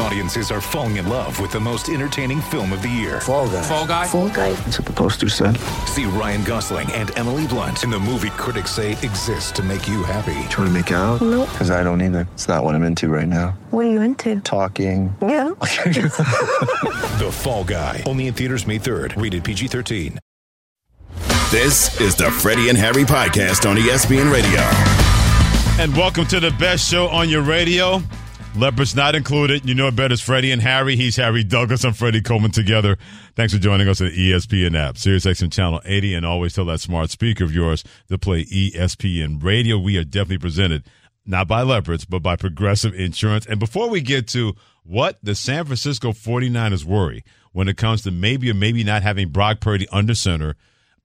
Audiences are falling in love with the most entertaining film of the year. Fall guy. Fall guy. Fall guy. That's what the poster said. See Ryan Gosling and Emily Blunt in the movie critics say exists to make you happy. Trying to make it out? Nope. Because I don't either. It's not what I'm into right now. What are you into? Talking. Yeah. The Fall Guy. Only in theaters May 3rd. Rated PG-13. This is the Freddie and Harry podcast on ESPN Radio. And welcome to the best show on your radio. Leopards not included. You know it better as Freddie and Harry. He's Harry Douglas. I'm Freddie Coleman together. Thanks for joining us at ESPN app, Sirius XM Channel 80, and always tell that smart speaker of yours to play ESPN Radio. We are definitely presented not by Leopards, but by Progressive Insurance. And before we get to what the San Francisco 49ers worry when it comes to maybe or maybe not having Brock Purdy under center,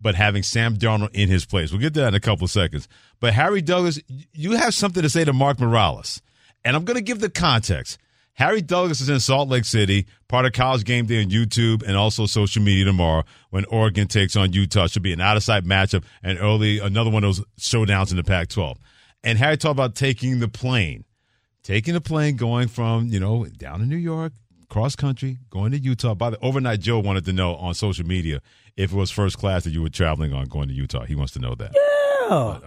but having Sam Darnold in his place. We'll get to that in a couple of seconds. But Harry Douglas, you have something to say to Mark Morales. And I'm going to give the context. Harry Douglas is in Salt Lake City, part of College Game Day on YouTube and also social media tomorrow when Oregon takes on Utah. Should be an out of sight matchup and early another one of those showdowns in the Pac-12. And Harry talked about taking the plane, taking the plane, going from you know down in New York, cross country, going to Utah. By the overnight, Joe wanted to know on social media if it was first class that you were traveling on going to Utah. He wants to know that. Yeah,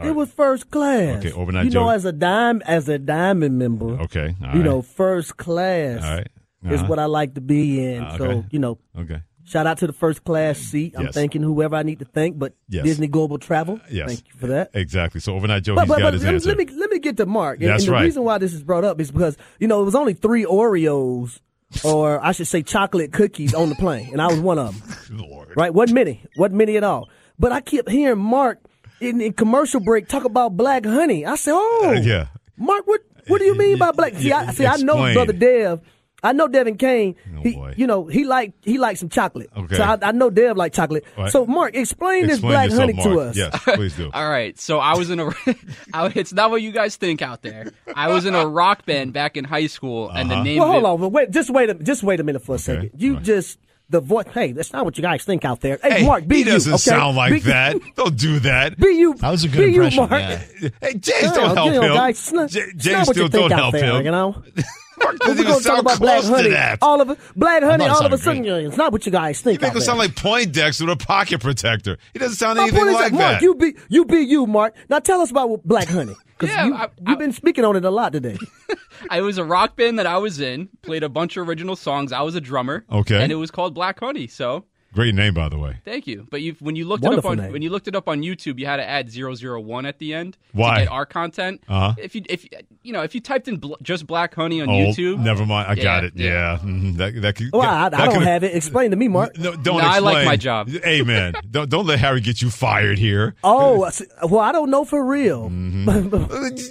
it was first class. Okay, overnight You know, as a dime, as a diamond member, Okay, you right. know, first class right. is Uh-huh. what I like to be in. Uh, So you know, Okay. shout out to the first class seat. I'm Yes. thanking whoever I need to thank, but Yes. Disney Global Travel. Yes. Thank you for that. Exactly. So overnight Joe, But, but, got but his let, me- let me let me get to Mark. And, That's and the right. reason why this is brought up is because you know it was only three Oreos, or I should say chocolate cookies on the plane, and I was one of them. Lord. Right? Wasn't many. Wasn't many at all. But I kept hearing Mark in, in commercial break talk about black honey. I said, "Oh, Uh, yeah. Mark, what what do you mean by black?" See, I, see, I know brother Dev. I know Devin Kane. Oh, he, boy. you know, he like he likes some chocolate. Okay. So I, I know Dev like chocolate. Right. So Mark, explain, this black yourself, honey to us. Yes, please do. All right, so I was in a. I, it's not what you guys think out there. I was in a rock band back in high school, and the name. Well, hold it, on. Wait, just wait. A, just wait a minute for a second. You Right. just the voice. Hey, that's not what you guys think out there. Hey, Hey, Mark, be he you. doesn't okay? sound like Be- that. Don't do that. Be you. That was a good impression, You, Mark. yeah. Hey, James, don't help you know, him. Guys, it's not, J- it's James not what still you think don't out there, him. You know. Mark We're doesn't gonna even talk sound about black close to honey. that. All of it, black honey. All of a sudden, great. it's not what you guys think. You make out him sound there. like Poindexter with a pocket protector. He doesn't sound My anything point is like that, Mark, that. you be you be you, Mark. Now tell us about black honey because Yeah, you, you've been speaking on it a lot today. I was a rock band that I was in. Played a bunch of original songs. I was a drummer. Okay. and it was called Black Honey. So Great name, by the way. thank you. But you, when you looked Wonderful it up on name. when you looked it up on YouTube, you had to add 001 at the end Why? to get our content. Uh-huh. If you if you know if you typed in bl- just Black Honey on Oh, YouTube, never mind. I got Yeah, it. Yeah, yeah. Mhm. that that could. Well, I, I that don't could've- have it. Explain to me, Mark. No, don't No, I like explain. my job. Amen. don't don't let Harry get you fired here. Oh, I see- well, I don't know for real.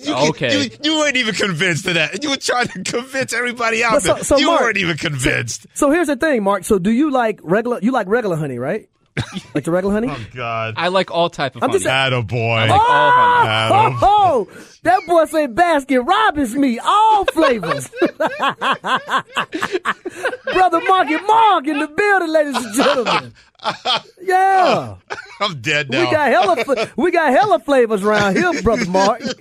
You, Okay. you, you weren't even convinced of that. You were trying to convince everybody out But so- there. so, you Mark- weren't even convinced. so here's the thing, Mark. So do you like regular? You like regular honey, right? like the regular honey? Oh God, I like all type of I'm honey. just Atta boy. like all ah! honey. Adam. Oh, oh, that boy say Baskin Robbins me all flavors. Brother Marky Mark in the building, ladies and gentlemen. Yeah, I'm dead now. we now. got hella we got hella flavors around here, brother Mark.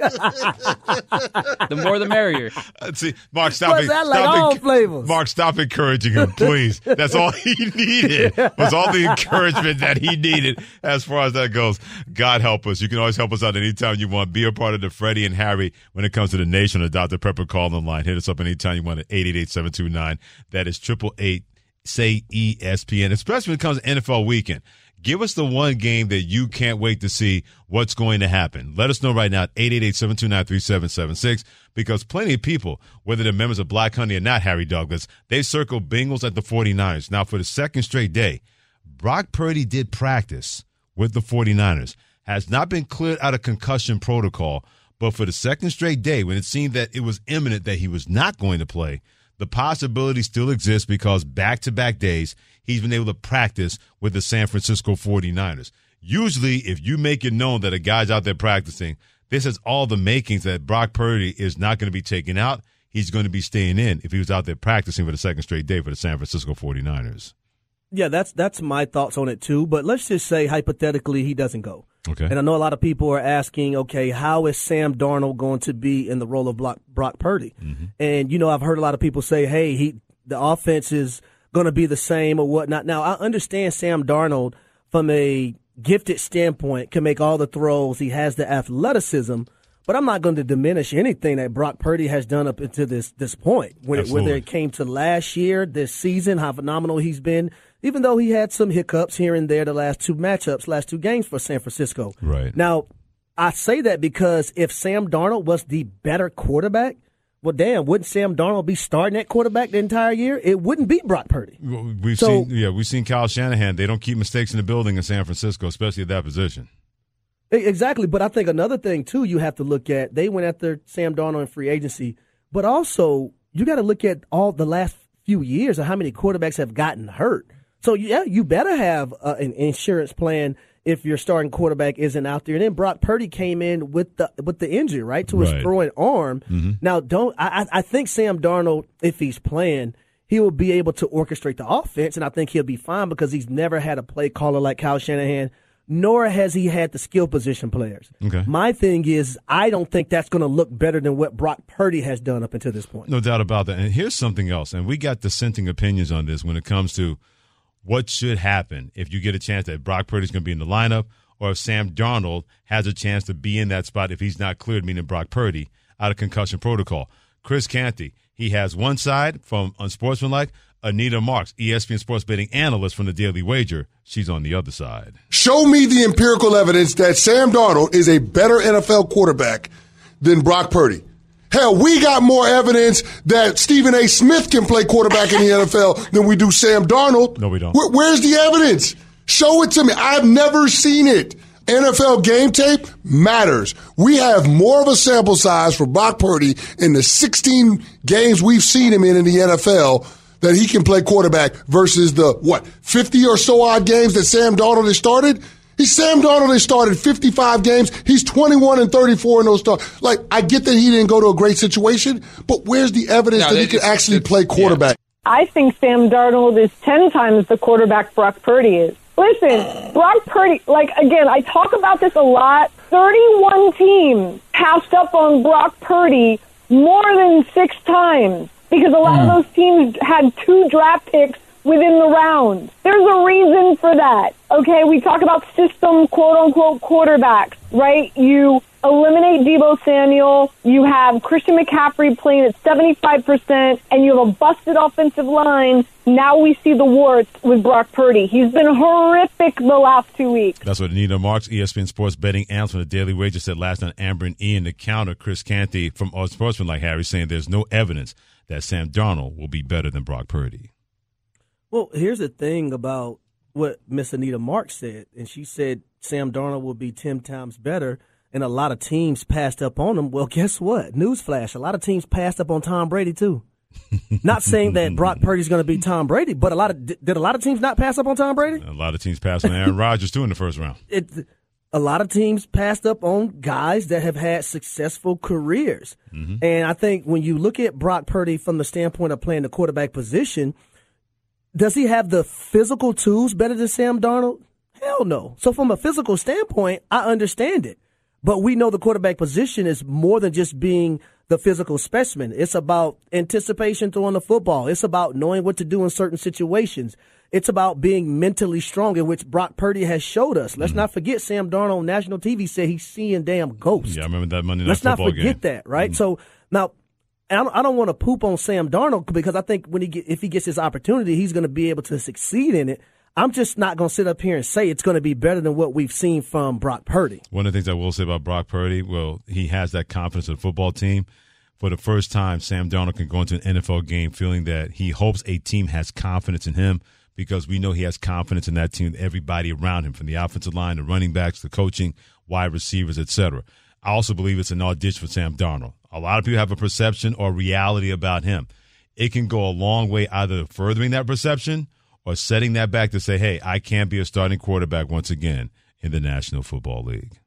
The more the merrier. Let's see, Mark, stop it. like stop all enc- flavors? Mark, stop encouraging him, please. That's all he needed. Was all the encouragement that he needed as far as that goes. God help us. You can always help us out anytime you want. Be a part of the Freddie and Harry when it comes to the nation of Dr. Pepper call in line. Hit us up anytime you want at 888-729. That is triple eight say ESPN, especially when it comes to NFL weekend. Give us the one game that you can't wait to see what's going to happen. Let us know right now at 888-729-3776 because plenty of people, whether they're members of Black Honey or not, Harry Douglas, they circle Bengals at the 49ers. Now, for the second straight day, Brock Purdy did practice with the 49ers, has not been cleared out of concussion protocol, but for the second straight day, when it seemed that it was imminent that he was not going to play, the possibility still exists because back to back days, he's been able to practice with the San Francisco 49ers. Usually, if you make it known that a guy's out there practicing, this has all the makings that Brock Purdy is not going to be taken out. He's going to be staying in if he was out there practicing for the second straight day for the San Francisco 49ers. Yeah, that's that's my thoughts on it too. But let's just say hypothetically he doesn't go. Okay. And I know a lot of people are asking, okay, how is Sam Darnold going to be in the role of Brock, Brock Purdy? Mm-hmm. And you know, I've heard a lot of people say, hey, he the offense is going to be the same or whatnot. Now, I understand Sam Darnold from a gifted standpoint can make all the throws. He has the athleticism. But I'm not going to diminish anything that Brock Purdy has done up until this this point. When whether it came to last year, this season, how phenomenal he's been, even though he had some hiccups here and there the last two matchups, last two games for San Francisco. Right. Now, I say that because if Sam Darnold was the better quarterback, well, damn, wouldn't Sam Darnold be starting at quarterback the entire year? It wouldn't be Brock Purdy. We've So- seen, yeah, we've seen Kyle Shanahan. They don't keep mistakes in the building in San Francisco, especially at that position. Exactly, but I think another thing too you have to look at. They went after Sam Darnold in free agency, but also you got to look at all the last few years of how many quarterbacks have gotten hurt. So yeah, you better have uh, an insurance plan if your starting quarterback isn't out there. And then Brock Purdy came in with the with the injury right to his Right. throwing arm. Now don't I, I I think Sam Darnold if he's playing. He will be able to orchestrate the offense, and I think he'll be fine because he's never had a play caller like Kyle Shanahan, nor has he had the skill position players. Okay. My thing is, I don't think that's going to look better than what Brock Purdy has done up until this point. No doubt about that. And here's something else. And we got dissenting opinions on this when it comes to what should happen if you get a chance that Brock Purdy's going to be in the lineup or if Sam Darnold has a chance to be in that spot if he's not cleared, meaning Brock Purdy, out of concussion protocol. Chris Canty, he has one side from Unsportsmanlike. Anita Marks, ESPN sports betting analyst from the Daily Wager, she's on the other side. Show me the empirical evidence that Sam Darnold is a better NFL quarterback than Brock Purdy. Hell, we got more evidence that Stephen A. Smith can play quarterback in the NFL than we do Sam Darnold. No, we don't. Where- where's the evidence? Show it to me. I've never seen it. NFL game tape matters. We have more of a sample size for Brock Purdy in the 16 games we've seen him in in the NFL that he can play quarterback versus the, what, 50 or so odd games that Sam Darnold has started? He's Sam Darnold has started 55 games. He's 21 and 34 in those starts. Like, I get that he didn't go to a great situation, but where's the evidence No, that he it- can actually play quarterback? I think Sam Darnold is 10 times the quarterback Brock Purdy is. Listen, Brock Purdy, like, again, I talk about this a lot. 31 teams passed up on Brock Purdy more than six times because a lot of hmm. those teams had two draft picks within the round. There's a reason for that. Okay, we talk about system quote unquote quarterbacks, right? You eliminate Deebo Samuel, you have Christian McCaffrey playing at 75%, and you have a busted offensive line. Now we see the warts with Brock Purdy. He's been horrific the last two weeks. That's what Anita Marks, ESPN Sports betting analyst from the Daily Wager, said last night. Amber and Ian to counter Chris Canty from Sportsman like Harry saying there's no evidence that Sam Darnold will be better than Brock Purdy. Well, here's the thing about what Miss Anita Marks said, and she said Sam Darnold will be 10 times better, and a lot of teams passed up on him. Well, guess what? Newsflash, a lot of teams passed up on Tom Brady, too. not saying that Brock Purdy's going to be Tom Brady, but a lot of did a lot of teams not pass up on Tom Brady? A lot of teams passed on Aaron Rodgers too in the first round. it, a lot of teams passed up on guys that have had successful careers. Mm-hmm. And I think when you look at Brock Purdy from the standpoint of playing the quarterback position, does he have the physical tools better than Sam Darnold? Hell no. So from a physical standpoint, I understand it. But we know the quarterback position is more than just being the physical specimen. It's about anticipation throwing the football. It's about knowing what to do in certain situations. It's about being mentally strong, in which Brock Purdy has showed us. Let's mm-hmm. not forget Sam Darnold on national TV said he's seeing damn ghosts. Yeah, I remember that Monday night Let's not forget game. that, right? Mm-hmm. So now, and I don't, don't want to poop on Sam Darnold because I think when he get, if he gets his opportunity, he's going to be able to succeed in it. I'm just not going to sit up here and say it's going to be better than what we've seen from Brock Purdy. One of the things I will say about Brock Purdy, well, he has that confidence in the football team. For the first time, Sam Darnold can go into an NFL game feeling that he hopes a team has confidence in him because we know he has confidence in that team, everybody around him, from the offensive line, the running backs, the coaching, wide receivers, etc. I also believe it's an audition for Sam Darnold. A lot of people have a perception or reality about him. It can go a long way either furthering that perception or setting that back to say, hey, I can't be a starting quarterback once again in the National Football League.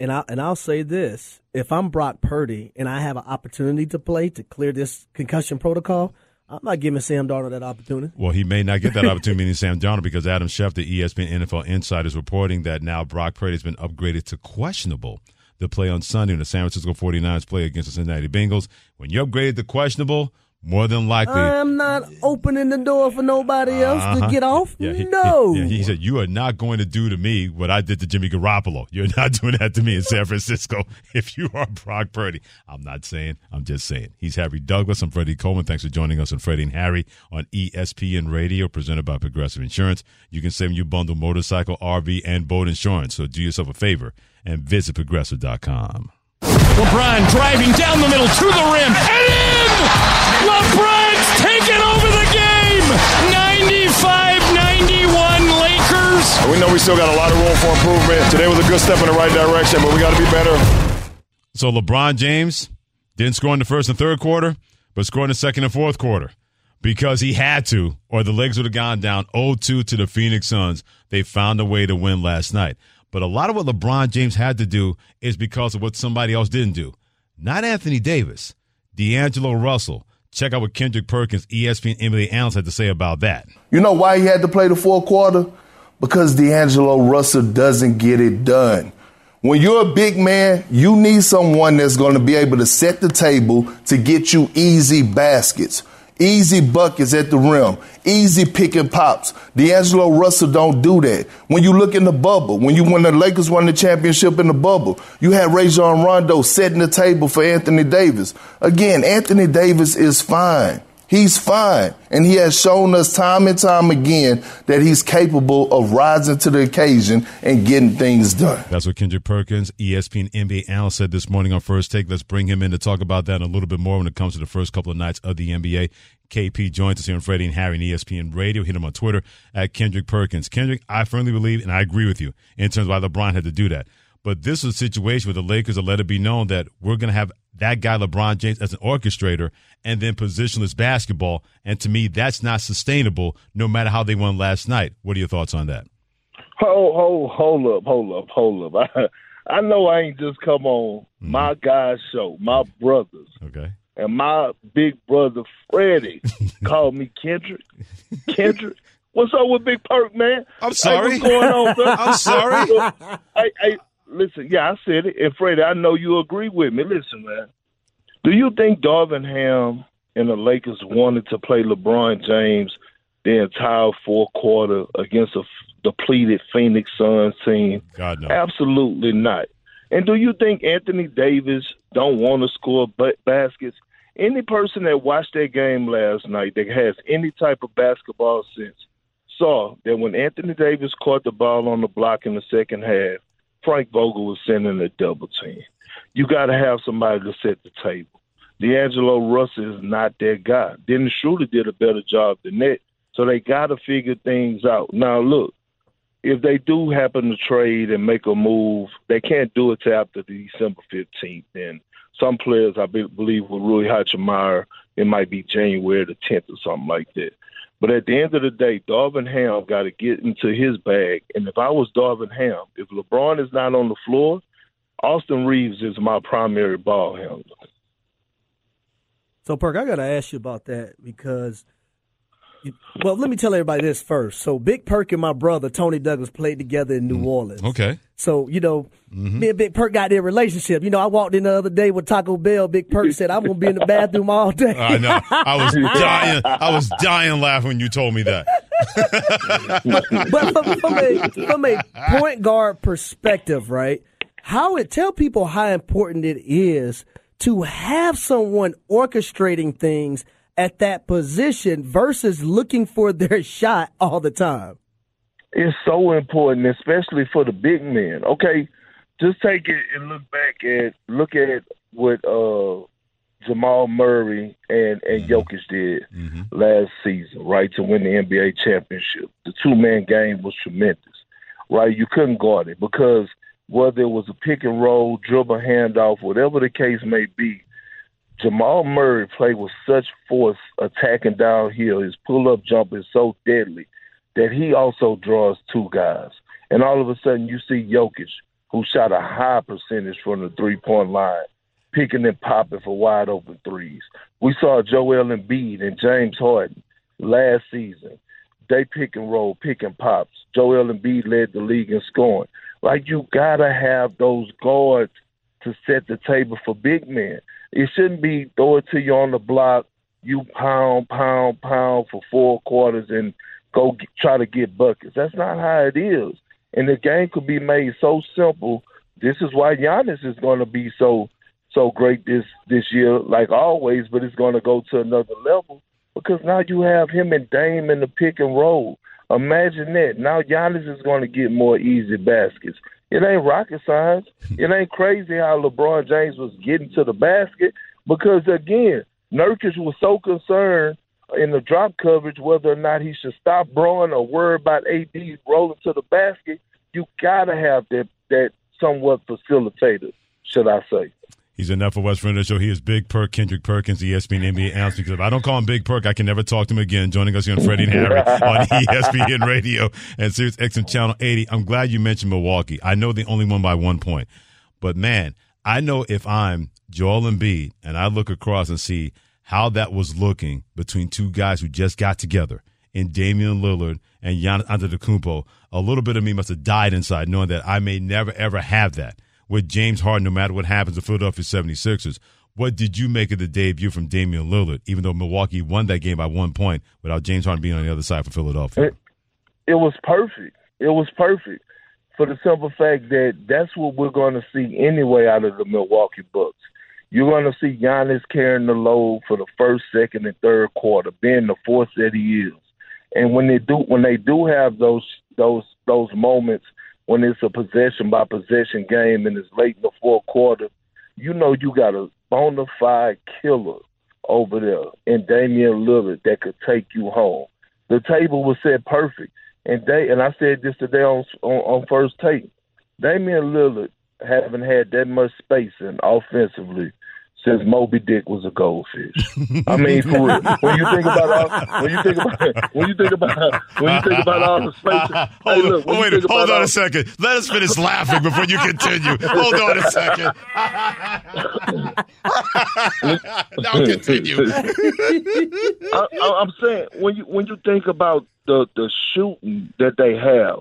And I and I'll say this: if I'm Brock Purdy and I have an opportunity to play to clear this concussion protocol, I'm not giving Sam Darnold that opportunity. Well, he may not get that opportunity meaning Sam Darnold because Adam Schefter, ESPN NFL Insider, is reporting that now Brock Purdy has been upgraded to questionable to play on Sunday when the San Francisco 49ers play against the Cincinnati Bengals. When you're upgraded to questionable, more than likely. I'm not opening the door for nobody else Uh-huh. to get off. Yeah, he, no. He, yeah, he said, You are not going to do to me what I did to Jimmy Garoppolo. You're not doing that to me in San Francisco if you are Brock Purdy. I'm not saying, I'm just saying. He's Harry Douglas. I'm Freddie Coleman. Thanks for joining us on Freddie and Harry on ESPN Radio, presented by Progressive Insurance. You can save when you bundle motorcycle, RV, and boat insurance. So do yourself a favor and visit progressive.com. LeBron driving down the middle to the rim and in! LeBron's taken over the game! 95-91 Lakers. We know we still got a lot of room for improvement. Today was a good step in the right direction, but we got to be better. So LeBron James didn't score in the first and third quarter, but scored in the second and fourth quarter because he had to, or the Lakers would have gone down 0-2 to the Phoenix Suns. They found a way to win last night. But a lot of what LeBron James had to do is because of what somebody else didn't do. Not Anthony Davis, D'Angelo Russell. Check out what Kendrick Perkins, ESPN NBA analyst, had to say about that. You know why he had to play the fourth quarter? Because D'Angelo Russell doesn't get it done. When you're a big man, you need someone that's going to be able to set the table to get you easy baskets, easy buckets at the rim, easy pick and pops. D'Angelo Russell don't do that. When you look in the bubble, when you when the Lakers won the championship in the bubble, you had Rajon Rondo setting the table for Anthony Davis. Again, Anthony Davis is fine. He's fine. And he has shown us time and time again that he's capable of rising to the occasion and getting things done. That's what Kendrick Perkins, ESPN NBA analyst, said this morning on First Take. Let's bring him in to talk about that a little bit more when it comes to the first couple of nights of the NBA. KP joins us here on Freddie and Harry and ESPN Radio. Hit him on Twitter at Kendrick Perkins. Kendrick, I firmly believe, and I agree with you in terms of why LeBron had to do that. But this was a situation where the Lakers have let it be known that we're going to have that guy, LeBron James, as an orchestrator and then positionless basketball. And to me, that's not sustainable no matter how they won last night. What are your thoughts on that? Hold, hold, hold up, hold up, hold up. I, I know I ain't just come on mm-hmm. my guy's show, my brothers. Okay. And my big brother Freddie called me Kendrick. Kendrick, what's up with Big Perk, man? I'm sorry. Hey, what's going on, sir? I'm sorry. hey, hey, listen, yeah, I said it. And Freddie, I know you agree with me. Listen, man. Do you think Darvin Ham and the Lakers wanted to play LeBron James the entire fourth quarter against a f- depleted Phoenix Suns team? God no. Absolutely not. And do you think Anthony Davis don't want to score ba- baskets? Any person that watched that game last night that has any type of basketball sense saw that when Anthony Davis caught the ball on the block in the second half, Frank Vogel was sending a double team. You got to have somebody to set the table. D'Angelo Russell is not that guy. Dennis Schroeder did a better job than that. So they got to figure things out. Now, look, if they do happen to trade and make a move, they can't do it till after December 15th. And some players, I be- believe, with Rui Hachimura, it might be January the 10th or something like that. But at the end of the day, Darvin Ham got to get into his bag. And if I was Darvin Ham, if LeBron is not on the floor, Austin Reaves is my primary ball handler. So, Perk, I got to ask you about that because, well, let me tell everybody this first. So, Big Perk and my brother, Tony Douglas, played together in New mm. Orleans. Okay. So, you know, mm-hmm. me and Big Perk got their relationship. You know, I walked in the other day with Taco Bell. Big Perk said, I'm going to be in the bathroom all day. I know. I was dying. I was dying laughing when you told me that. but from, from, a, from a point guard perspective, right? How it tell people how important it is to have someone orchestrating things at that position versus looking for their shot all the time. It's so important, especially for the big men. Okay, just take it and look back at look at what uh, Jamal Murray and and Jokic did last season, right, to win the NBA championship. The two man game was tremendous, right? You couldn't guard it because whether it was a pick and roll, dribble handoff, whatever the case may be, Jamal Murray played with such force attacking downhill. His pull up jump is so deadly that he also draws two guys. And all of a sudden you see Jokic, who shot a high percentage from the three point line. picking and popping for wide open threes. We saw Joel Embiid and James Harden last season. They pick and roll, pick and pops. Joel Embiid led the league in scoring. Like you gotta have those guards to set the table for big men. It shouldn't be throw it to you on the block, you pound, pound, pound for four quarters and go get, try to get buckets. That's not how it is. And the game could be made so simple. This is why Giannis is going to be so so great this this year, like always. But it's going to go to another level because now you have him and Dame in the pick and roll. Imagine that. Now Giannis is going to get more easy baskets. It ain't rocket science. It ain't crazy how LeBron James was getting to the basket because again, Nurkic was so concerned in the drop coverage whether or not he should stop Bron or worry about AD rolling to the basket. You gotta have that that somewhat facilitator, should I say. He's enough for West Virginia show. He is Big Perk Kendrick Perkins, ESPN NBA analyst. Because if I don't call him Big Perk, I can never talk to him again. Joining us here on Freddie and Harry on ESPN Radio and Sirius XM Channel 80. I'm glad you mentioned Milwaukee. I know they only won by one point, but man, I know if I'm Joel Embiid and I look across and see how that was looking between two guys who just got together in Damian Lillard and Giannis Antetokounmpo, a little bit of me must have died inside knowing that I may never ever have that with James Harden no matter what happens to Philadelphia 76ers. What did you make of the debut from Damian Lillard, even though Milwaukee won that game by one point without James Harden being on the other side for Philadelphia? It, it was perfect. It was perfect for the simple fact that that's what we're going to see anyway out of the Milwaukee Bucks. You're going to see Giannis carrying the load for the first, second, and third quarter, being the force that he is. And when they do, when they do have those those those moments when it's a possession by possession game and it's late in the fourth quarter, you know you got a bona fide killer over there in Damian Lillard that could take you home. The table was set perfect, and they and I said this today on on, on first take. Damian Lillard haven't had that much space and offensively since Moby Dick was a goldfish. I mean, for real. When you think about all, when you think about, when you think about, when you think about all the space. hold, hey, look, wait, hold on all, a second. Let us finish laughing before you continue. hold on a second. now continue. I, I'm saying when you when you think about the the shooting that they have,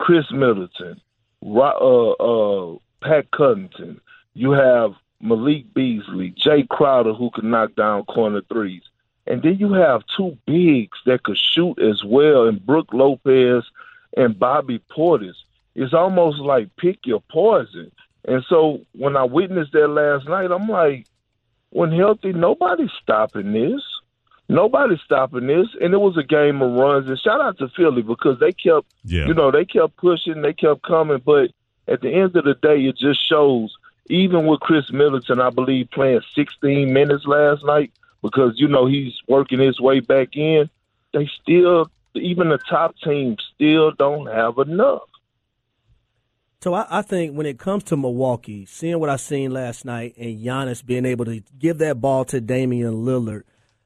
Khris Middleton, uh, uh, Pat Connaughton, you have Malik Beasley, Jae Crowder, who can knock down corner threes. And then you have two bigs that could shoot as well, and Brook Lopez and Bobby Portis. It's almost like pick your poison. And so when I witnessed that last night, I'm like, when healthy, nobody's stopping this. Nobody's stopping this. And it was a game of runs. And shout out to Philly because they kept, yeah. you know, they kept pushing, they kept coming. But at the end of the day, it just shows even with Khris Middleton, I believe playing 16 minutes last night because you know he's working his way back in. They still, even the top teams, still don't have enough. So I, I, think when it comes to Milwaukee, seeing what I seen last night and Giannis being able to give that ball to Damian Lillard,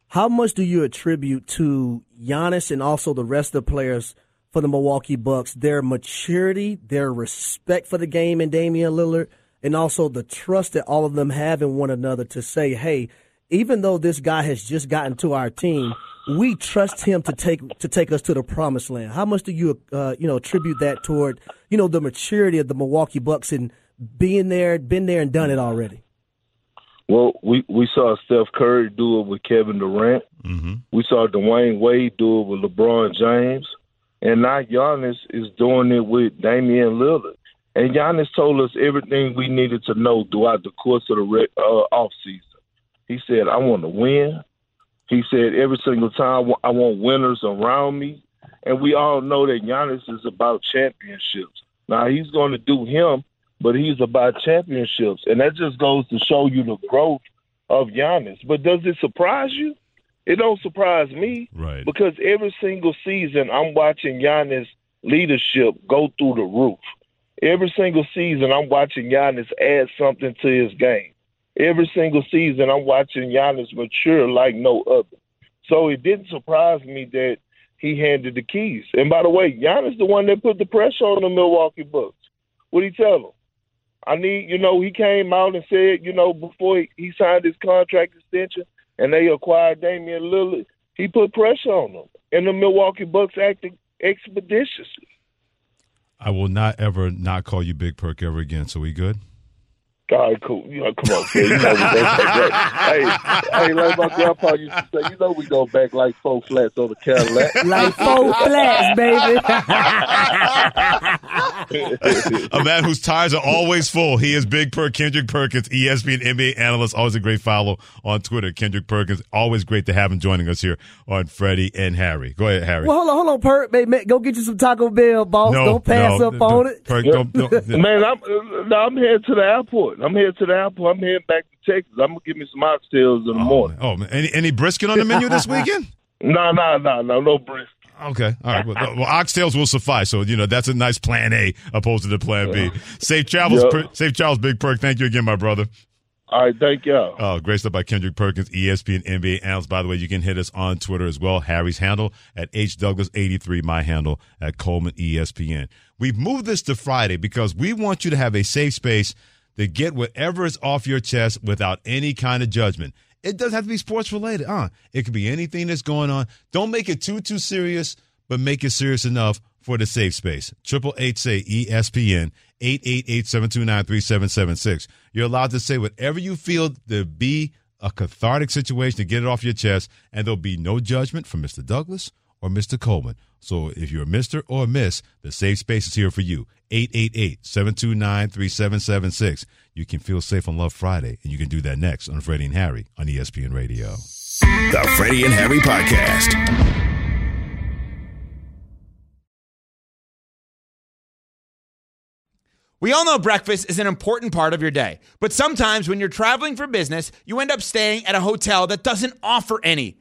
how much do you attribute to Giannis and also the rest of the players for the Milwaukee Bucks, their maturity, their respect for the game and Damian Lillard, and also the trust that all of them have in one another to say, hey, even though this guy has just gotten to our team, we trust him to take to take us to the promised land. How much do you uh, you know attribute that toward you know the maturity of the Milwaukee Bucks and being there, been there, and done it already? Well, we we saw Steph Curry do it with Kevin Durant. Mm-hmm. We saw Dwyane Wade do it with LeBron James, and now Giannis is doing it with Damian Lillard. And Giannis told us everything we needed to know throughout the course of the re- uh, off season. He said, "I want to win." He said, "Every single time I want winners around me." And we all know that Giannis is about championships. Now he's going to do him, but he's about championships, and that just goes to show you the growth of Giannis. But does it surprise you? It don't surprise me, right? Because every single season I'm watching Giannis' leadership go through the roof. Every single season, I'm watching Giannis add something to his game. Every single season, I'm watching Giannis mature like no other. So it didn't surprise me that he handed the keys. And by the way, Giannis the one that put the pressure on the Milwaukee Bucks. What he tell them? I need, you know, he came out and said, you know, before he, he signed his contract extension and they acquired Damian Lillard, he put pressure on them, and the Milwaukee Bucks acted expeditiously. I will not ever not call you Big Perk ever again. So we good? All right, cool. You know, come on, man. You know we go back. hey, hey, like my grandpa used to say, you know we go back like four flats on the Cadillac. Like four flats, baby. a man whose tires are always full. He is Big Perk Kendrick Perkins, ESPN NBA analyst. Always a great follow on Twitter. Kendrick Perkins. Always great to have him joining us here on Freddie and Harry. Go ahead, Harry. Well, hold on, hold on, Perk. Baby, man, go get you some Taco Bell, boss. No, don't pass no, up no, on it. Perk, don't, don't, Man, I'm uh, no, I'm headed to the airport. I'm headed to the airport. I'm heading back to Texas. I'm gonna give me some oxtails in the morning. Oh, man. Any, any brisket on the menu this weekend? No, no, no, no, no brisket. Okay. All right. Well, well, oxtails will suffice. So, you know, that's a nice plan A opposed to the plan B. Safe travels, Yep. per, safe travels, Big Perk. Thank you again, my brother. All right, thank y'all. Oh, great stuff by Kendrick Perkins, ESPN NBA analyst. By the way, you can hit us on Twitter as well. Harry's handle at HDouglas83, my handle at Coleman ESPN. We've moved this to Friday because we want you to have a safe space to get whatever is off your chest without any kind of judgment. It doesn't have to be sports related. Uh, it could be anything that's going on. Don't make it too, too serious, but make it serious enough for the safe space. Triple eight say ESPN, 888-729-3776. You're allowed to say whatever you feel to be a cathartic situation to get it off your chest, and there'll be no judgment from Mr. Douglas or Mr. Coleman. So if you're a Mr. or a Miss, the safe space is here for you. 888-729-3776. You can feel safe on Love Friday, and you can do that next on Freddie and Harry on ESPN Radio. The Freddie and Harry Podcast. We all know breakfast is an important part of your day, but sometimes when you're traveling for business, you end up staying at a hotel that doesn't offer any.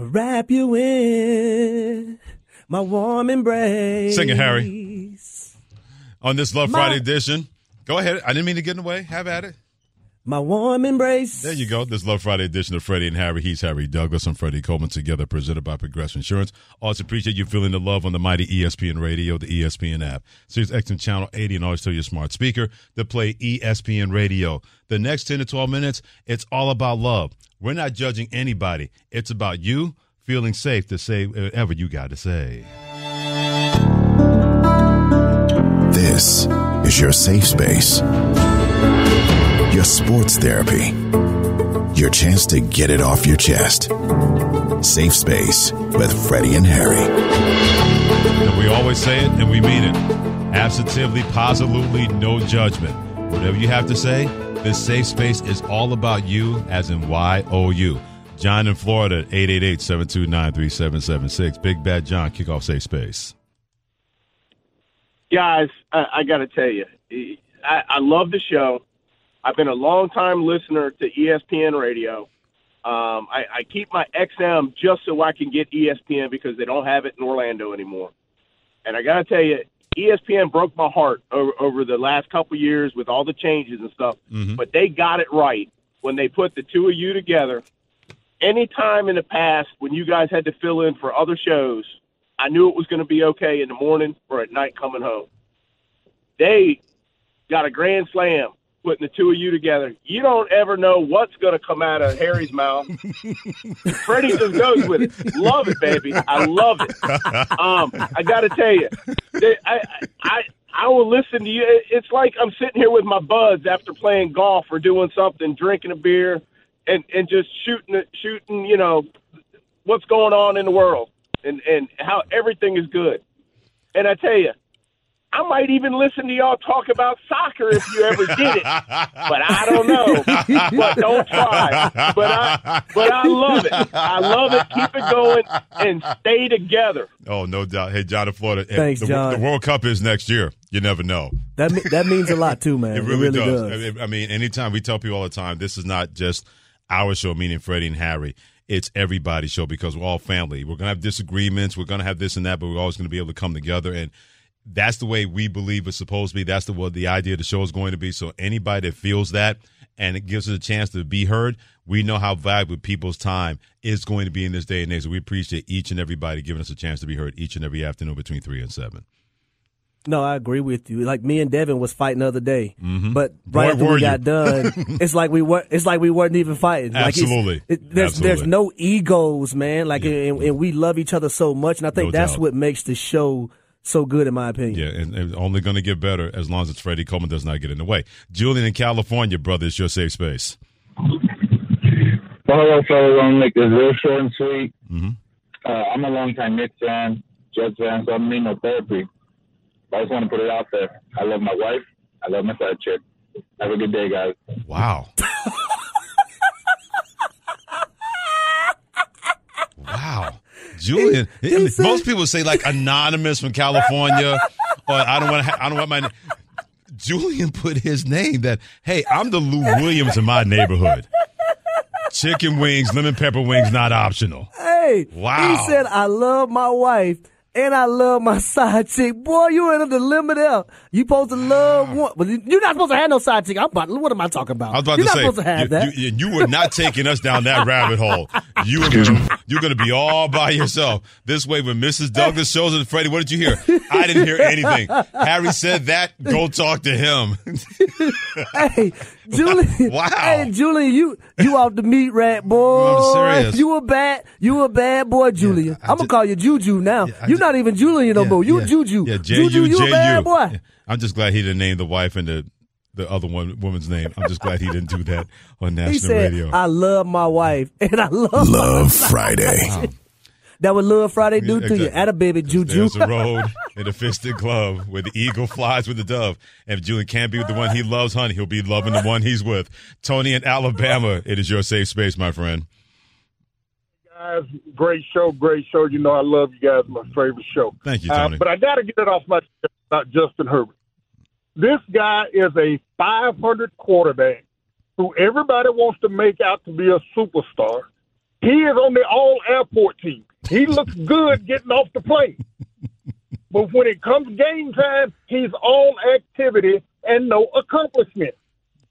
Wrap you in my warm embrace. Sing it, Harry. On this Love My- Friday edition. Go ahead. I didn't mean to get in the way. Have at it. My warm embrace. There you go. This Love Friday edition of Freddie and Harry. He's Harry Douglas and Freddie Coleman together, presented by Progressive Insurance. Always appreciate you feeling the love on the mighty ESPN radio, the ESPN app. Sirius XM Channel 80, and always tell your smart speaker to play ESPN radio. The next 10 to 12 minutes, it's all about love. We're not judging anybody. It's about you feeling safe to say whatever you got to say. This is your safe space. Your sports therapy. Your chance to get it off your chest. Safe space with Freddie and Harry. And we always say it and we mean it. Absolutely, positively, no judgment. Whatever you have to say, this safe space is all about you, as in Y O U. John in Florida, 888 729 3776. Big Bad John, kick off safe space. guys, I, I got to tell you, I, I love the show. I've been a long time listener to ESPN Radio. Um, I, I keep my XM just so I can get ESPN because they don't have it in Orlando anymore. And I got to tell you, ESPN broke my heart over, over the last couple years with all the changes and stuff. Mm-hmm. But they got it right when they put the two of you together any time in the past when you guys had to fill in for other shows, I knew it was going to be okay in the morning or at night coming home. They got a grand slam putting the two of you together. You don't ever know what's going to come out of Harry's mouth. Freddie just goes with it. Love it, baby. I love it. Um, I got to tell you, I, I I will listen to you. It's like I'm sitting here with my buds after playing golf or doing something, drinking a beer, and and just shooting it- shooting. You know what's going on in the world and and how everything is good. And I tell you, I might even listen to y'all talk about soccer if you ever did it. But I don't know. But don't try. But I but I love it. I love it. Keep it going and stay together. Oh, no doubt. Hey, John in Florida. Eh, Thanks, the, John. The World Cup is next year. You never know. That that means a lot too, man. It really, does. does. I mean- I mean, anytime we tell people all the time, this is not just our show, meaning Freddie and Harry. It's everybody's show because we're all family. We're gonna have disagreements. We're gonna have this and that, but we're always gonna be able to come together. And that's the way we believe it's supposed to be. That's the what the idea of the show is going to be. So anybody that feels that and it gives us a chance to be heard, we know how valuable people's time is going to be in this day and age. So we appreciate each and everybody giving us a chance to be heard each and every afternoon between three and seven. No, I agree with you. Like me and Devin was fighting the other day, Mhm. but right after we you. got done, it's like we were. It's like we weren't even fighting. Like Absolutely. it, there's Absolutely. there's no egos, man. Like and, and we love each other so much, and I think No that's doubt. what makes the show so good, in my opinion. Yeah, and, and only going to get better as long as it's Freddie Coleman does not get in the way. Julian in California, brother, it's your safe space. Well, hello, fellas. I'm going to make this real short and sweet. Mhm. Uh, I'm a longtime Knicks fan, Jets fan, so I don't need no therapy. But I just want to put it out there. I love my wife. I love my side chick. Have a good day, guys. Wow. wow. Julian, I mean, most people say like anonymous from California, or I don't want to. Ha- I don't want my. Julian put his name that. Hey, I'm the Lou Williams in my neighborhood. Chicken wings, lemon pepper wings, not optional. Hey, Wow. He said, "I love my wife." And I love my side chick. Boy, you in the limit there. You supposed to love ah. one, but you're not supposed to have no side chick. I'm about, what am I talking about? I was about you're to not say, supposed to have you, that. You, you were not taking us down that rabbit hole. You were gonna, you're going to be all by yourself. This way, when Mrs. Douglas shows us, Freddie, what did you hear? I didn't hear anything. Harry said that. Go talk to him. hey, Julian. Wow. Hey, Julian, you you off the meat rack, boy. I'm serious. You a bad, you a bad boy, Julian. I'm gonna call you Juju now. You're not even Julian no more. You Juju. Yeah, Juju, J-U, you a bad boy. Yeah. I'm just glad he didn't name the wife and the the other one woman's name. I'm just glad he didn't do that on national He said, radio. "I love my wife and I love Love side Friday. chick." That what Love Friday do to you. Exactly. At a baby, Juju. There's a road in a fisted glove where the eagle flies with the dove. And if Julian can't be with the one he loves, honey, he'll be loving the one he's with. Tony in Alabama, it is your safe space, my friend. guys. Great show, great show. You know I love you guys. My favorite show. Thank you, Uh, Tony. but I got to get it off my chest about Justin Herbert. This guy is a 500 quarterback who everybody wants to make out to be a superstar. He is on the all airport team. He looks good getting off the plane. But when it comes game time, he's all activity and no accomplishment.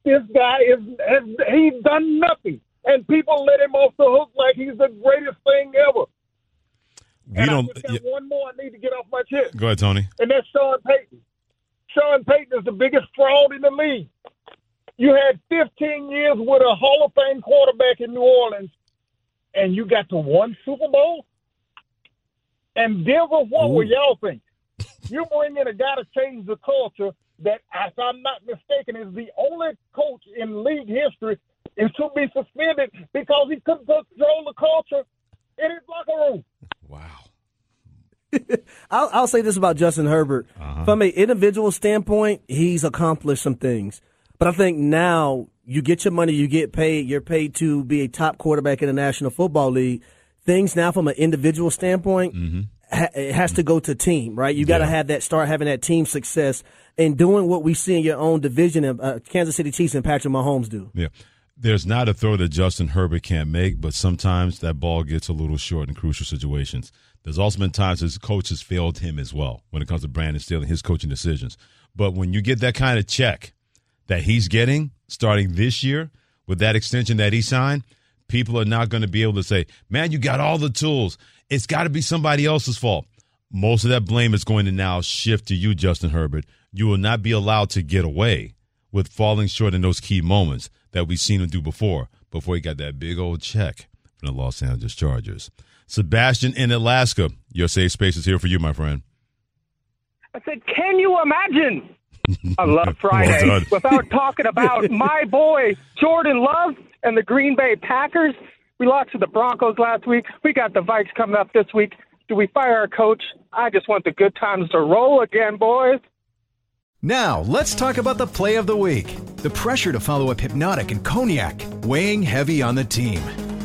This guy is has, he's done nothing, and people let him off the hook like he's the greatest thing ever. We and don't. I just got one more I need to get off my chest, Go ahead, Tony. and that's Sean Payton. Sean Payton is the biggest fraud in the league. You had 15 years with a Hall of Fame quarterback in New Orleans, and you got to one Super Bowl. And Denver, what will y'all think? You bring in a guy to change the culture that, if I'm not mistaken, is the only coach in league history is to be suspended because he couldn't control the culture in his locker room. Wow. I'll, I'll say this about Justin Herbert. Uh-huh. From an individual standpoint, he's accomplished some things. But I think now you get your money, you get paid, you're paid to be a top quarterback in the National Football League. Things now from an individual standpoint, ha- it has to go to team, right? You got to have that, start having that team success and doing what we see in your own division of uh, Kansas City Chiefs and Patrick Mahomes do. Yeah. There's not a throw that Justin Herbert can't make, but sometimes that ball gets a little short in crucial situations. There's also been times his coach has failed him as well when it comes to Brandon stealing his coaching decisions. But when you get that kind of check that he's getting starting this year with that extension that he signed, people are not going to be able to say, man, you got all the tools. It's got to be somebody else's fault. Most of that blame is going to now shift to you, Justin Herbert. You will not be allowed to get away with falling short in those key moments that we've seen him do before, before he got that big old check from the Los Angeles Chargers. Sebastian in Alaska, your safe space is here for you, my friend. I said, can you imagine? I love Friday Well without talking about my boy Jordan Love and the Green Bay Packers. We lost to the Broncos last week. We got the Vikes coming up this week. Do we fire our coach? I just want the good times to roll again, boys. Now, let's talk about the play of the week. The pressure to follow up Hpnotiq and Cognac, weighing heavy on the team.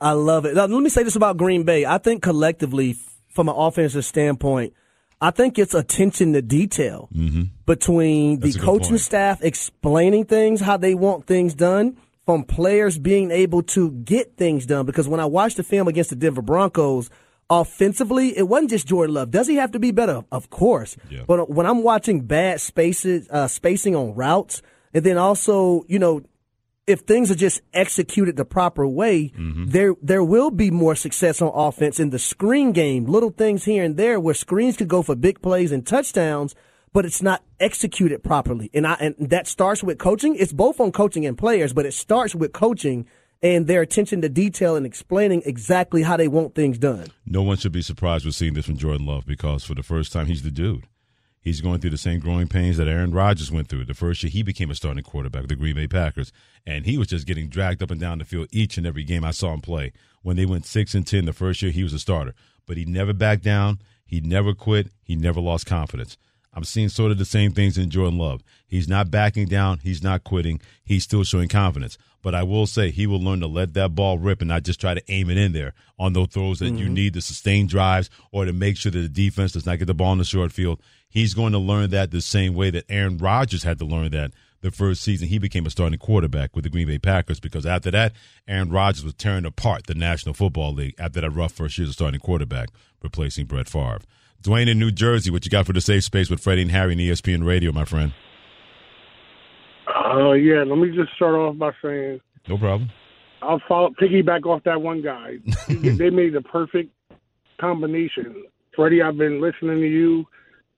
I love it. Now, let me say this about Green Bay. I think collectively, from an offensive standpoint, I think it's attention to detail between That's the coaching point. staff explaining things, how they want things done, from players being able to get things done. Because when I watched the film against the Denver Broncos, offensively, it wasn't just Jordan Love. Does he have to be better? Of course. But when I'm watching bad spaces, uh, spacing on routes, and then also, you know, if things are just executed the proper way, mm-hmm. there there will be more success on offense in the screen game. Little things here and there where screens could go for big plays and touchdowns, but it's not executed properly. And I and that starts with coaching. It's both on coaching and players, but it starts with coaching and their attention to detail and explaining exactly how they want things done. No one should be surprised with seeing this from Jordan Love because for the first time, he's the dude. He's going through the same growing pains that Aaron Rodgers went through. The first year he became a starting quarterback of the Green Bay Packers, and he was just getting dragged up and down the field each and every game I saw him play. When they went six and ten the first year, he was a starter, but he never backed down. He never quit. He never lost confidence. I'm seeing sort of the same things in Jordan Love. He's not backing down. He's not quitting. He's still showing confidence. But I will say he will learn to let that ball rip and not just try to aim it in there on those throws that you mm-hmm. need to sustain drives or to make sure that the defense does not get the ball in the short field. He's going to learn that the same way that Aaron Rodgers had to learn that the first season he became a starting quarterback with the Green Bay Packers because after that, Aaron Rodgers was tearing apart the National Football League after that rough first year as a starting quarterback, replacing Brett Favre. Dwayne in New Jersey, what you got for the safe space with Freddie and Harry and ESPN Radio, my friend? Uh, yeah, let me just start off by saying No problem. I'll follow piggyback off that one guy. they made the perfect combination. Freddie, I've been listening to you.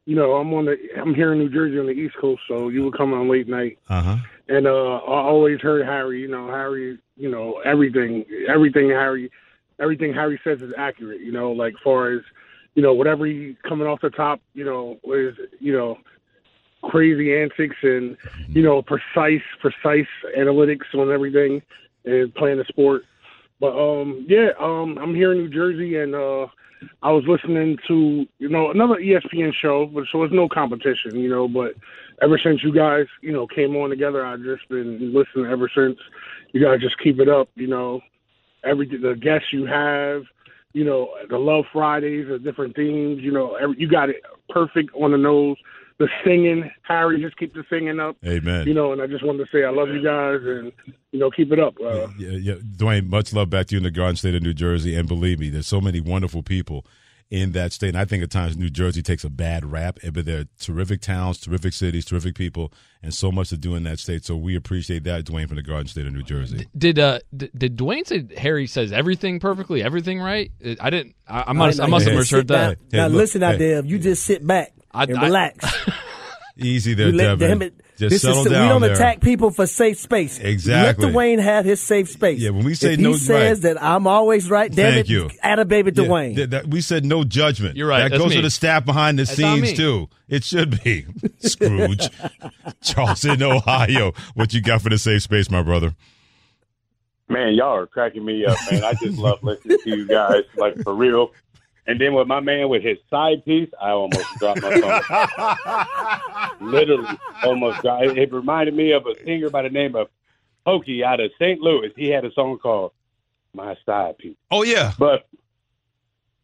You know, I'm on the I'm here in New Jersey on the East Coast, so you would come on late night. Uh huh. And uh I always heard Harry, you know, Harry, you know, everything everything Harry everything Harry says is accurate, you know, like far as you know, whatever he coming off the top, you know, is you know, crazy antics and you know, precise precise analytics on everything and playing the sport. But um yeah, um I'm here in New Jersey and uh I was listening to, you know, another ESPN show, but so it's no competition, you know, but ever since you guys, you know, came on together, I've just been listening ever since. You guys just keep it up, you know. Every the guests you have, you know, the Love Fridays, the different themes. You know, every, you got it perfect on the nose. The singing, Harry, just keep the singing up. Amen. You know, and I just wanted to say I love you guys, and you know, keep it up. Uh, Yeah, yeah, Dwayne, much love back to you in the Garden State of New Jersey. And believe me, there's so many wonderful people in that state. And I think at times New Jersey takes a bad rap, eh, but they're terrific towns, terrific cities, terrific people, and so much to do in that state. So we appreciate that, Dwayne, from the Garden State of New Jersey. Did uh d- did Dwayne say Harry says everything perfectly, everything right? I didn't. I, I must. I, must have Hey, misheard sit down. that. Now, look, listen out hey. there. You just sit back I- and I- relax. Easy there, let- Devin. damn it. Just this settle is, down We don't there. attack people for safe space. Exactly. Let Dwayne have his safe space. Yeah, when we say if no- he says right. that I'm always right, damn Thank it, you. add a baby Yeah, Dwayne. th- that- we said no judgment. You're right. That That's goes me. to the staff behind the That's scenes too. It should be Scrooge, Charleston, Ohio. What you got for the safe space, my brother? Man, y'all are cracking me up, man. I just love listening to you guys, like for real. And then with my man with his side piece, I almost dropped my phone. Literally, almost dropped. It, it reminded me of a singer by the name of Pokey out of St. Louis. He had a song called "My Side Piece." Oh yeah, but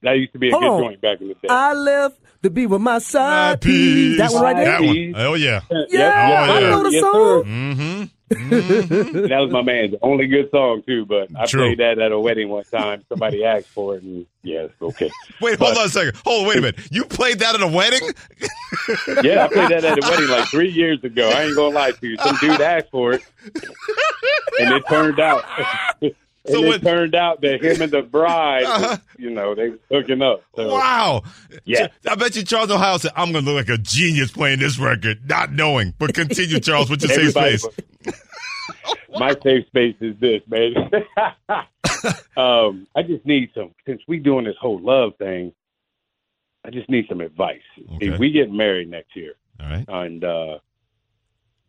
that used to be a Hold good on. joint back in the day. I left to be with my side piece. That one right there. That one. Oh yeah. Yeah, oh, I know the song. Yes, song. Mm-hmm. that was my man's only good song too. But I True. played that at a wedding one time. Somebody asked for it, and yes, okay. Wait, hold on a second. Hold on, wait a minute. You played that at a wedding? Yeah, I played that at a wedding like three years ago. I ain't gonna lie to you. Some dude asked for it, and it turned out. and So it what- turned out that him and the bride, Uh-huh. you know, they was hooking up. So, Wow. Yeah. I bet you Charles Ohio said, I'm going to look like a genius playing this record, not knowing. But continue, Charles, with your safe Everybody- space. My safe space is this, man. um, I just need some since we doing this whole love thing. I just need some advice. Okay. If we get married next year, All right. and uh,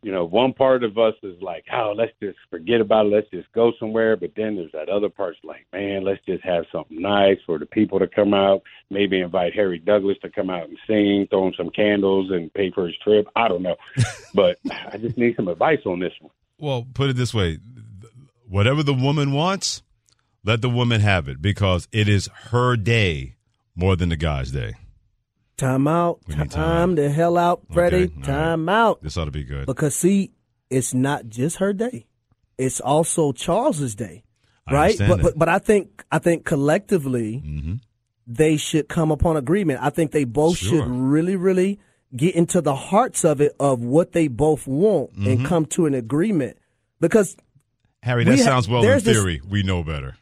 you know, one part of us is like, "Oh, let's just forget about it. Let's just go somewhere." But then there's that other part's like, "Man, let's just have something nice for the people to come out. Maybe invite Harry Douglas to come out and sing, throw him some candles, and pay for his trip. I don't know, but I just need some advice on this one." Well, put it this way whatever the woman wants, let the woman have it because it is her day more than the guy's day. Time out. Time, time the hell out, Freddie. Okay, Time out. This ought to be good. Because see, it's not just her day; it's also Charles's day, right? But, but but I think I think collectively Mm-hmm. they should come upon agreement. I think they both Sure. should really, really get into the hearts of it of what they both want and Mhm. come to an agreement. Because Harry, we that ha- sounds well in there's this- theory. we know better.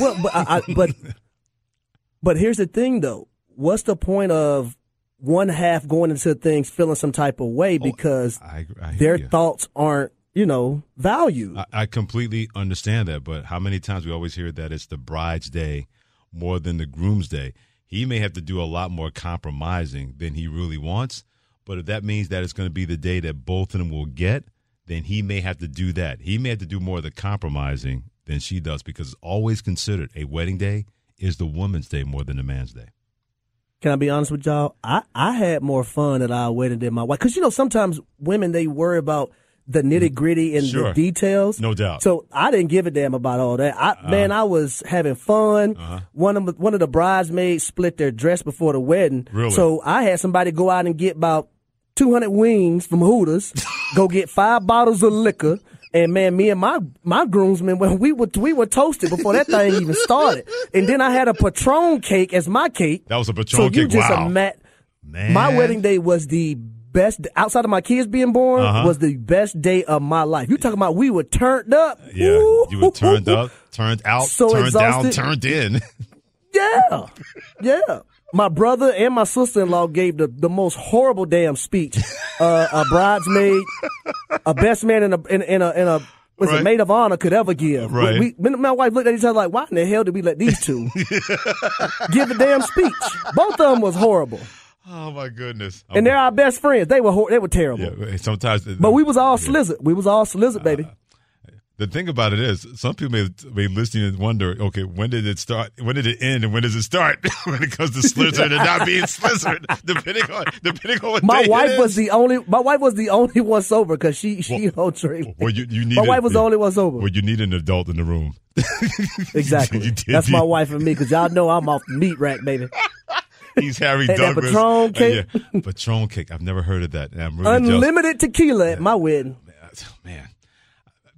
well, but I, I, but but here's the thing, though. What's the point of one half going into things feeling some type of way because Oh, I, their you. thoughts aren't, you know, valued? I, I completely understand that, but how many times we always hear that it's the bride's day more than the groom's day? He may have to do a lot more compromising than he really wants, but if that means that it's going to be the day that both of them will get, then he may have to do that. He may have to do more of the compromising than she does because it's always considered a wedding day is the woman's day more than the man's day. Can I be honest with y'all? I, I had more fun at our wedding than my wife. Because, you know, sometimes women, they worry about the nitty gritty and Sure. the details. No doubt. So I didn't give a damn about all that. I, man, I was having fun. Uh-huh. One of one of the bridesmaids split their dress before the wedding. Really? So I had somebody go out and get about 200 wings from Hooters, go get five bottles of liquor. And man, me and my my groomsmen, when we were we were toasted before that thing even started. And then I had a Patron cake as my cake. That was a So Patron you cake. just wow. ima- Man. my wedding day was the best outside of my kids being born Uh-huh. was the best day of my life. You talking about we were turned up? yeah, you were turned up, turned out, So turned down, turned in. Yeah, yeah. My brother and my sister in law gave the, the most horrible damn speech. Uh, a bridesmaid, a best man, and a in, in a in a was Right. a maid of honor could ever give. Right. We, we, my wife looked at each other like, "Why in the hell did we let these two give a damn speech?" Both of them was horrible, Oh my goodness! and they're our best friends. They were hor- they were terrible. Yeah, sometimes But we was all slizzard. We was all slizzard, baby. Uh, the thing about it is, some people may, be listening and wonder, okay, when did it start? When did it end? And when does it start? when it comes to Slizzard and not being Slizzard, depending on depending on what My wife was the only. My wife was the only one sober because she she don't drink. Well, you, you need My a- wife was the only one sober. Well, you need an adult in the room. Exactly. That's my wife and me because y'all know I'm off the meat rack, baby. He's Harry that Douglas. Patron cake? Uh, yeah, Patron cake. I've never heard of that. And I'm really jealous. Unlimited tequila at my wedding. Man.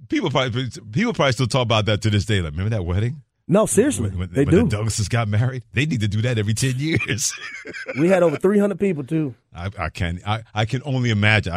People probably people probably still talk about that to this day. Like, remember that wedding? No, seriously, When, they when do. the Douglases got married, they need to do that every ten years. We had over 300 people too. I, I can I, I can only imagine.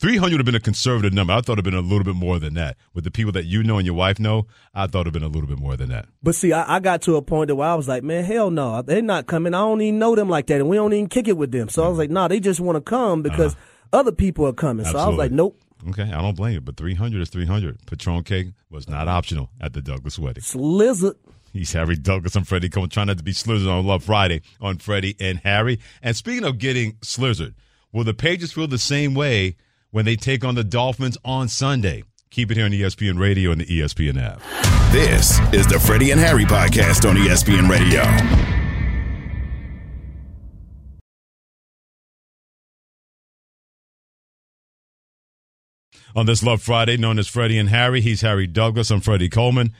Three hundred would have been a conservative number. I thought it'd been a little bit more than that. With the people that you know and your wife know, I thought it'd been a little bit more than that. But see, I, I got to a point where I was like, man, hell no, they're not coming. I don't even know them like that, and we don't even kick it with them. So I was like, nah, they just want to come because other people are coming. So I was Uh-huh. Like, nope. Okay, I don't blame you, but three hundred is three hundred. Patron cake was not optional at the Douglas wedding. Slizzard. He's Harry Douglas. I'm Freddie Coleman, trying not to be slizzard on Love Friday on Freddie and Harry. And speaking of getting slizzard, will the Pats feel the same way when they take on the Dolphins on Sunday? Keep it here on ESPN Radio and the ESPN app. This is the Freddie and Harry podcast on ESPN Radio. On this Love Friday, known as Freddie and Harry, he's Harry Douglas. I'm Freddie Coleman.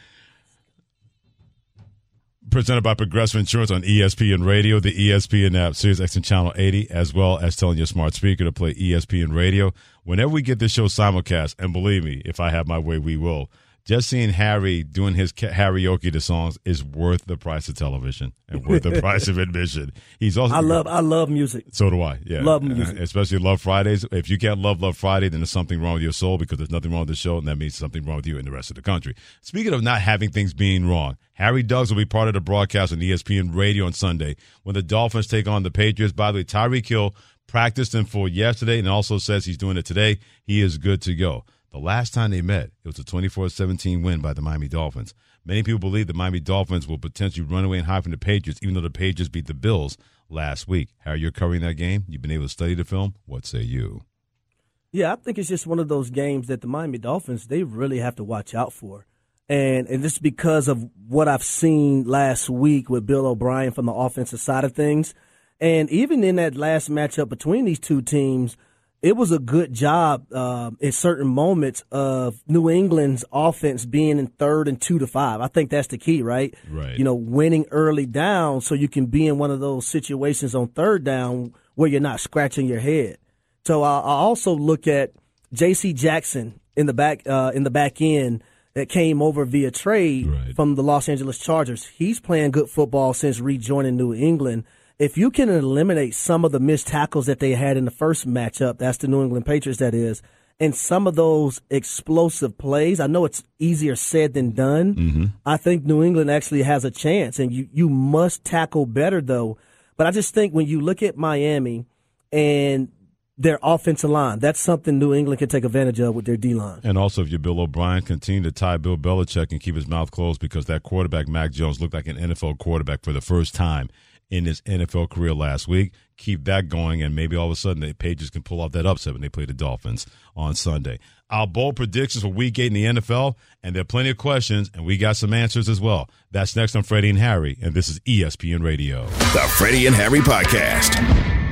Presented by Progressive Insurance on ESPN Radio, the ESPN app, Sirius XM Channel 80, as well as telling your smart speaker to play ESPN Radio. Whenever we get this show simulcast, and believe me, if I have my way, we will. Just seeing Harry doing his karaoke to songs is worth the price of television and worth the price of admission. He's also I love I love music. so do I. Yeah, Love music. Uh, especially Love Fridays. If you can't love Love Friday, then there's something wrong with your soul because there's nothing wrong with the show, and that means something wrong with you and the rest of the country. Speaking of not having things being wrong, Harry Douglas will be part of the broadcast on ESPN Radio on Sunday when the Dolphins take on the Patriots. By the way, Tyreek Hill practiced in full yesterday and also says he's doing it today. He is good to go. The last time they met, it was a 24-17 win by the Miami Dolphins. Many people believe the Miami Dolphins will potentially run away and hide from the Patriots, even though the Patriots beat the Bills last week. Harry, you're covering that game. You've been able to study the film. What say you? Yeah, I think it's just one of those games that the Miami Dolphins they really have to watch out for. And and just because of what I've seen last week with Bill O'Brien from the offensive side of things. And even in that last matchup between these two teams, it was a good job uh, in certain moments of New England's offense being in third and two to five. I think that's the key, right? Right. You know, winning early down so you can be in one of those situations on third down where you're not scratching your head. So I, I also look at J.C. Jackson in the back uh, in the back end that came over via trade from the Los Angeles Chargers. He's playing good football since rejoining New England. If you can eliminate some of the missed tackles that they had in the first matchup, that's the New England Patriots, that is, and some of those explosive plays, I know it's easier said than done. Mm-hmm. I think New England actually has a chance, and you, you must tackle better, though. But I just think when you look at Miami and their offensive line, that's something New England can take advantage of with their D line. And also, if you're Bill O'Brien, continue to tie Bill Belichick and keep his mouth closed because that quarterback, Mac Jones, looked like an NFL quarterback for the first time in his NFL career last week. Keep that going, and maybe all of a sudden the Patriots can pull off that upset when they play the Dolphins on Sunday. Our bold predictions for Week Eight in the NFL, and there are plenty of questions, and we got some answers as well. That's next on Freddie and Harry, and this is ESPN Radio. The Freddie and Harry Podcast.